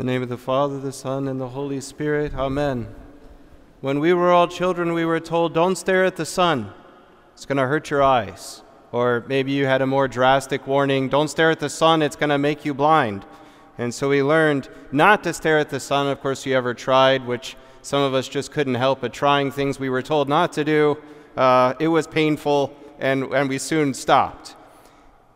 In the name of the Father, the Son, and the Holy Spirit, Amen. When we were all children, we were told, don't stare at the sun, it's going to hurt your eyes. Or maybe you had a more drastic warning, don't stare at the sun, it's going to make you blind. And so we learned not to stare at the sun. Of course, you ever tried, which some of us just couldn't help but trying things we were told not to do. Uh, it was painful, and, and we soon stopped.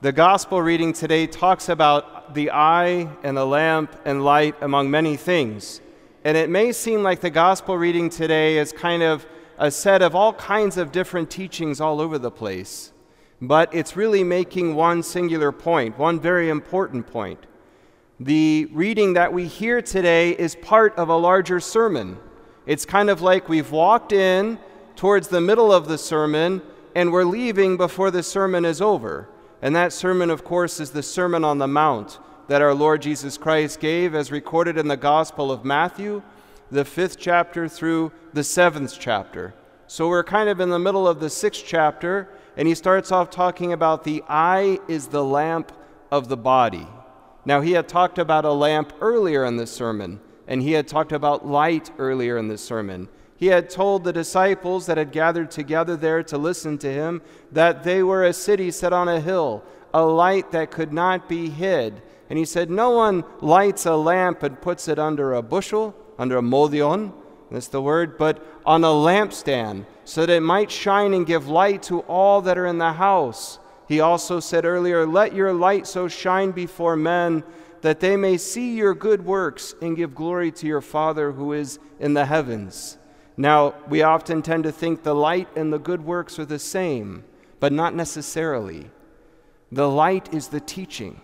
The gospel reading today talks about the eye and the lamp and light among many things. And it may seem like the gospel reading today is kind of a set of all kinds of different teachings all over the place. But it's really making one singular point, one very important point. The reading that we hear today is part of a larger sermon. It's kind of like we've walked in towards the middle of the sermon and we're leaving before the sermon is over. And that sermon, of course, is the Sermon on the Mount that our Lord Jesus Christ gave, as recorded in the Gospel of Matthew, the fifth chapter through the seventh chapter. So we're kind of in the middle of the sixth chapter, and he starts off talking about the eye is the lamp of the body. Now, he had talked about a lamp earlier in the sermon, and he had talked about light earlier in the sermon. He had told the disciples that had gathered together there to listen to him that they were a city set on a hill, a light that could not be hid. And he said, No one lights a lamp and puts it under a bushel, under a modion, that's the word, but on a lampstand, so that it might shine and give light to all that are in the house. He also said earlier, Let your light so shine before men that they may see your good works and give glory to your Father who is in the heavens. Now, we often tend to think the light and the good works are the same, but not necessarily. The light is the teaching,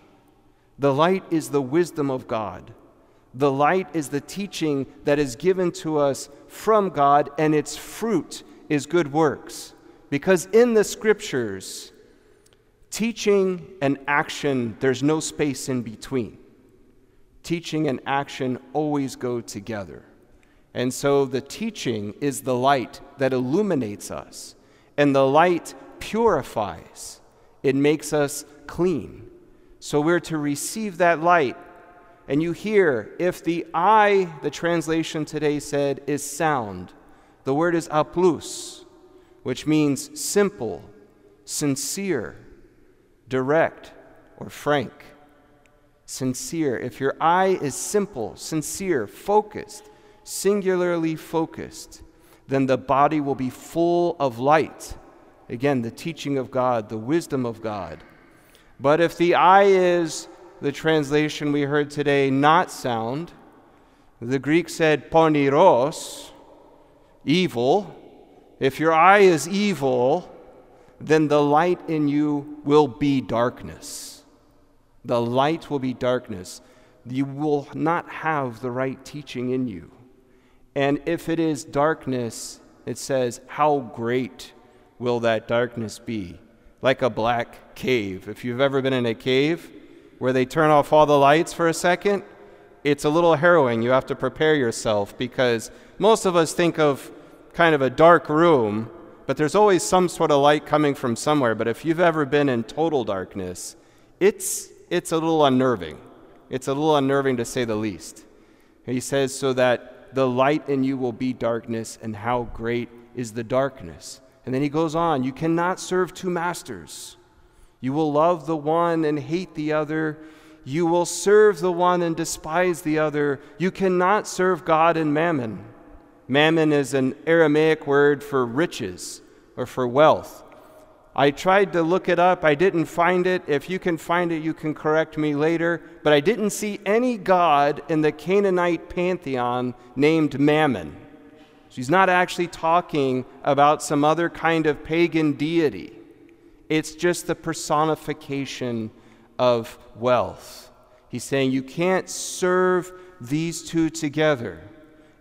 the light is the wisdom of God. The light is the teaching that is given to us from God, and its fruit is good works. Because in the scriptures, teaching and action, there's no space in between. Teaching and action always go together. And so the teaching is the light that illuminates us, and the light purifies, it makes us clean. So we're to receive that light. And you hear, if the eye, the translation today said, is sound, the word is aplus, which means simple, sincere, direct, or frank. Sincere. If your eye is simple, sincere, focused, singularly focused, then the body will be full of light. Again, the teaching of God, the wisdom of God. But if the eye is, the translation we heard today, not sound, the Greek said poniros, evil. If your eye is evil, then the light in you will be darkness. The light will be darkness. You will not have the right teaching in you. And if it is darkness, it says, How great will that darkness be? Like a black cave. If you've ever been in a cave where they turn off all the lights for a second, it's a little harrowing. You have to prepare yourself because most of us think of kind of a dark room, but there's always some sort of light coming from somewhere. But if you've ever been in total darkness, it's, it's a little unnerving. It's a little unnerving to say the least. He says, so that the light in you will be darkness, and how great is the darkness. And then he goes on, you cannot serve two masters. You will love the one and hate the other. You will serve the one and despise the other. You cannot serve God and mammon. Mammon is an Aramaic word for riches or for wealth. I tried to look it up. I didn't find it. If you can find it, you can correct me later. But I didn't see any god in the Canaanite pantheon named Mammon. She's not actually talking about some other kind of pagan deity, it's just the personification of wealth. He's saying you can't serve these two together.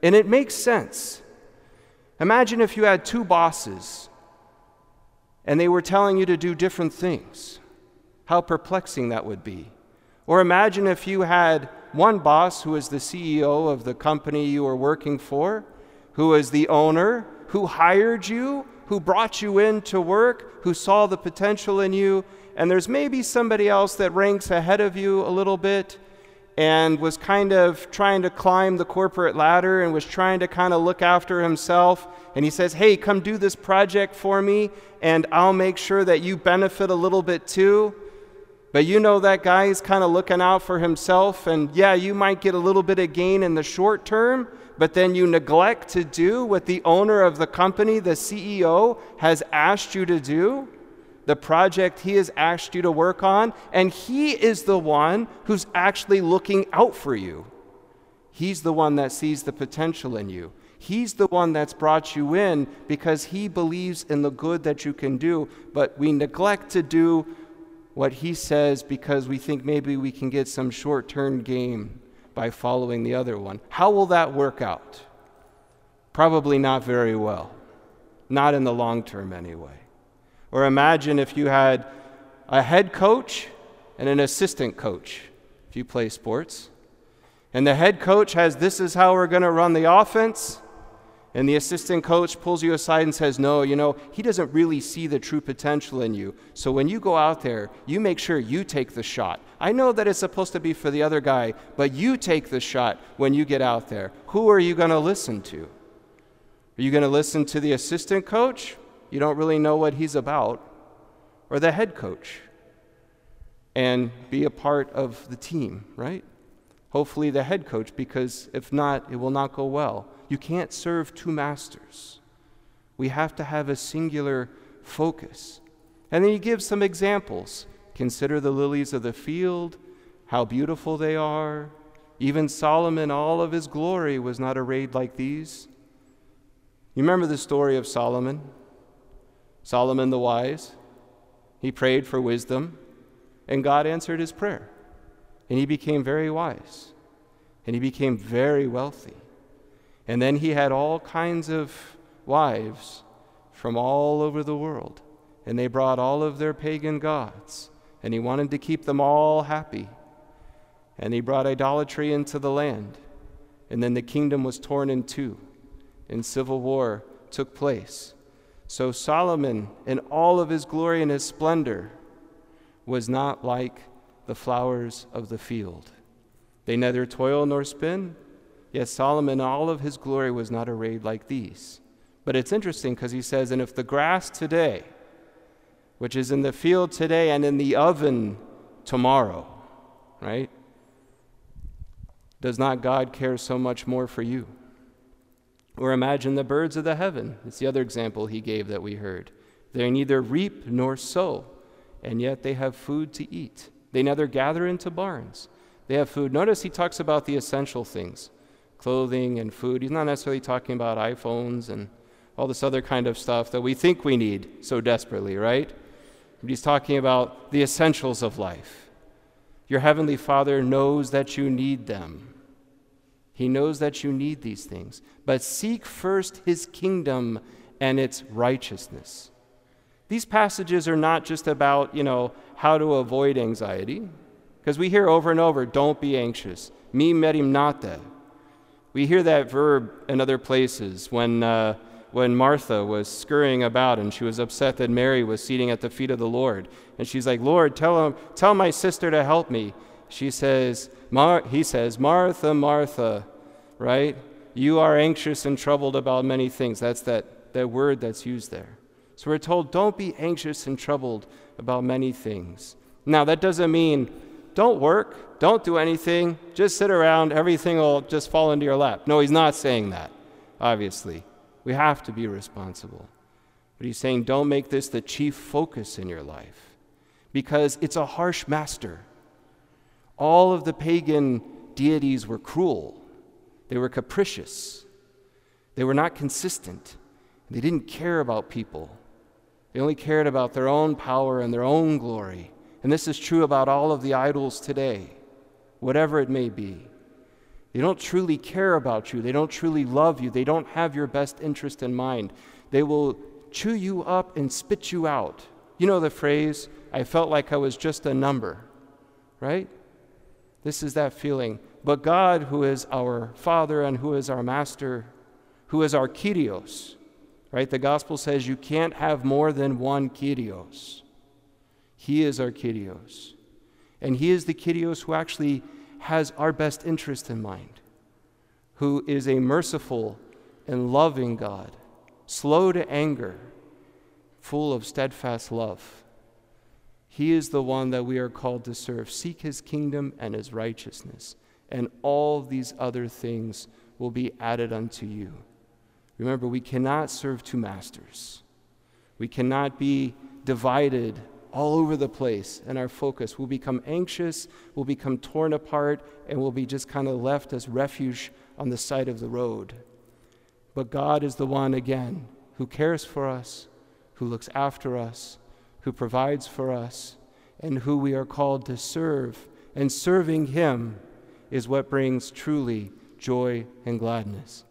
And it makes sense. Imagine if you had two bosses and they were telling you to do different things. How perplexing that would be. Or imagine if you had one boss who was the CEO of the company you were working for, who was the owner, who hired you, who brought you in to work, who saw the potential in you, and there's maybe somebody else that ranks ahead of you a little bit, and was kind of trying to climb the corporate ladder and was trying to kind of look after himself. And he says, Hey, come do this project for me, and I'll make sure that you benefit a little bit too. But you know that guy is kind of looking out for himself, and yeah, you might get a little bit of gain in the short term, but then you neglect to do what the owner of the company, the CEO, has asked you to do the project He has asked you to work on, and He is the one who's actually looking out for you. He's the one that sees the potential in you. He's the one that's brought you in because He believes in the good that you can do, but we neglect to do what He says because we think maybe we can get some short term gain by following the other one. How will that work out? Probably not very well. Not in the long term, anyway. Or imagine if you had a head coach and an assistant coach, if you play sports. And the head coach has, This is how we're going to run the offense. And the assistant coach pulls you aside and says, No, you know, he doesn't really see the true potential in you. So when you go out there, you make sure you take the shot. I know that it's supposed to be for the other guy, but you take the shot when you get out there. Who are you going to listen to? Are you going to listen to the assistant coach you don't really know what he's about, or the head coach, and be a part of the team, right? Hopefully, the head coach, because if not, it will not go well. You can't serve two masters. We have to have a singular focus. And then he gives some examples. Consider the lilies of the field, how beautiful they are. Even Solomon, all of his glory, was not arrayed like these. You remember the story of Solomon? Solomon the wise, he prayed for wisdom, and God answered his prayer. And he became very wise, and he became very wealthy. And then he had all kinds of wives from all over the world, and they brought all of their pagan gods, and he wanted to keep them all happy. And he brought idolatry into the land, and then the kingdom was torn in two, and civil war took place. So Solomon, in all of his glory and his splendor, was not like the flowers of the field. They neither toil nor spin, yet Solomon, in all of his glory, was not arrayed like these. But it's interesting because he says, And if the grass today, which is in the field today and in the oven tomorrow, right? Does not God care so much more for you? Or imagine the birds of the heaven. It's the other example he gave that we heard. They neither reap nor sow, and yet they have food to eat. They neither gather into barns. They have food. Notice he talks about the essential things clothing and food. He's not necessarily talking about iPhones and all this other kind of stuff that we think we need so desperately, right? But he's talking about the essentials of life. Your heavenly Father knows that you need them. He knows that you need these things. But seek first his kingdom and its righteousness. These passages are not just about, you know, how to avoid anxiety, because we hear over and over, don't be anxious. Me merimnate. We hear that verb in other places when, uh, when Martha was scurrying about and she was upset that Mary was seating at the feet of the Lord. And she's like, Lord, tell, him, tell my sister to help me. She says, Mar- he says, Martha, Martha, right? You are anxious and troubled about many things. That's that, that word that's used there. So we're told, don't be anxious and troubled about many things. Now, that doesn't mean don't work, don't do anything, just sit around, everything will just fall into your lap. No, he's not saying that, obviously. We have to be responsible. But he's saying, don't make this the chief focus in your life because it's a harsh master. All of the pagan deities were cruel, they were capricious, they were not consistent, they didn't care about people. They only cared about their own power and their own glory. And this is true about all of the idols today, whatever it may be. They don't truly care about you. They don't truly love you. They don't have your best interest in mind. They will chew you up and spit you out. You know the phrase, I felt like I was just a number, right? This is that feeling. But God, who is our Father and who is our Master, who is our Kyrios, right? The gospel says you can't have more than one Kyrios. He is our Kyrios. And He is the Kyrios who actually has our best interest in mind, who is a merciful and loving God, slow to anger, full of steadfast love. He is the one that we are called to serve. Seek his kingdom and his righteousness, and all these other things will be added unto you. Remember, we cannot serve two masters. We cannot be divided all over the place in our focus. We'll become anxious, we'll become torn apart, and we'll be just kind of left as refuge on the side of the road. But God is the one, again, who cares for us, who looks after us, who provides for us, and who we are called to serve. And serving Him is what brings truly joy and gladness.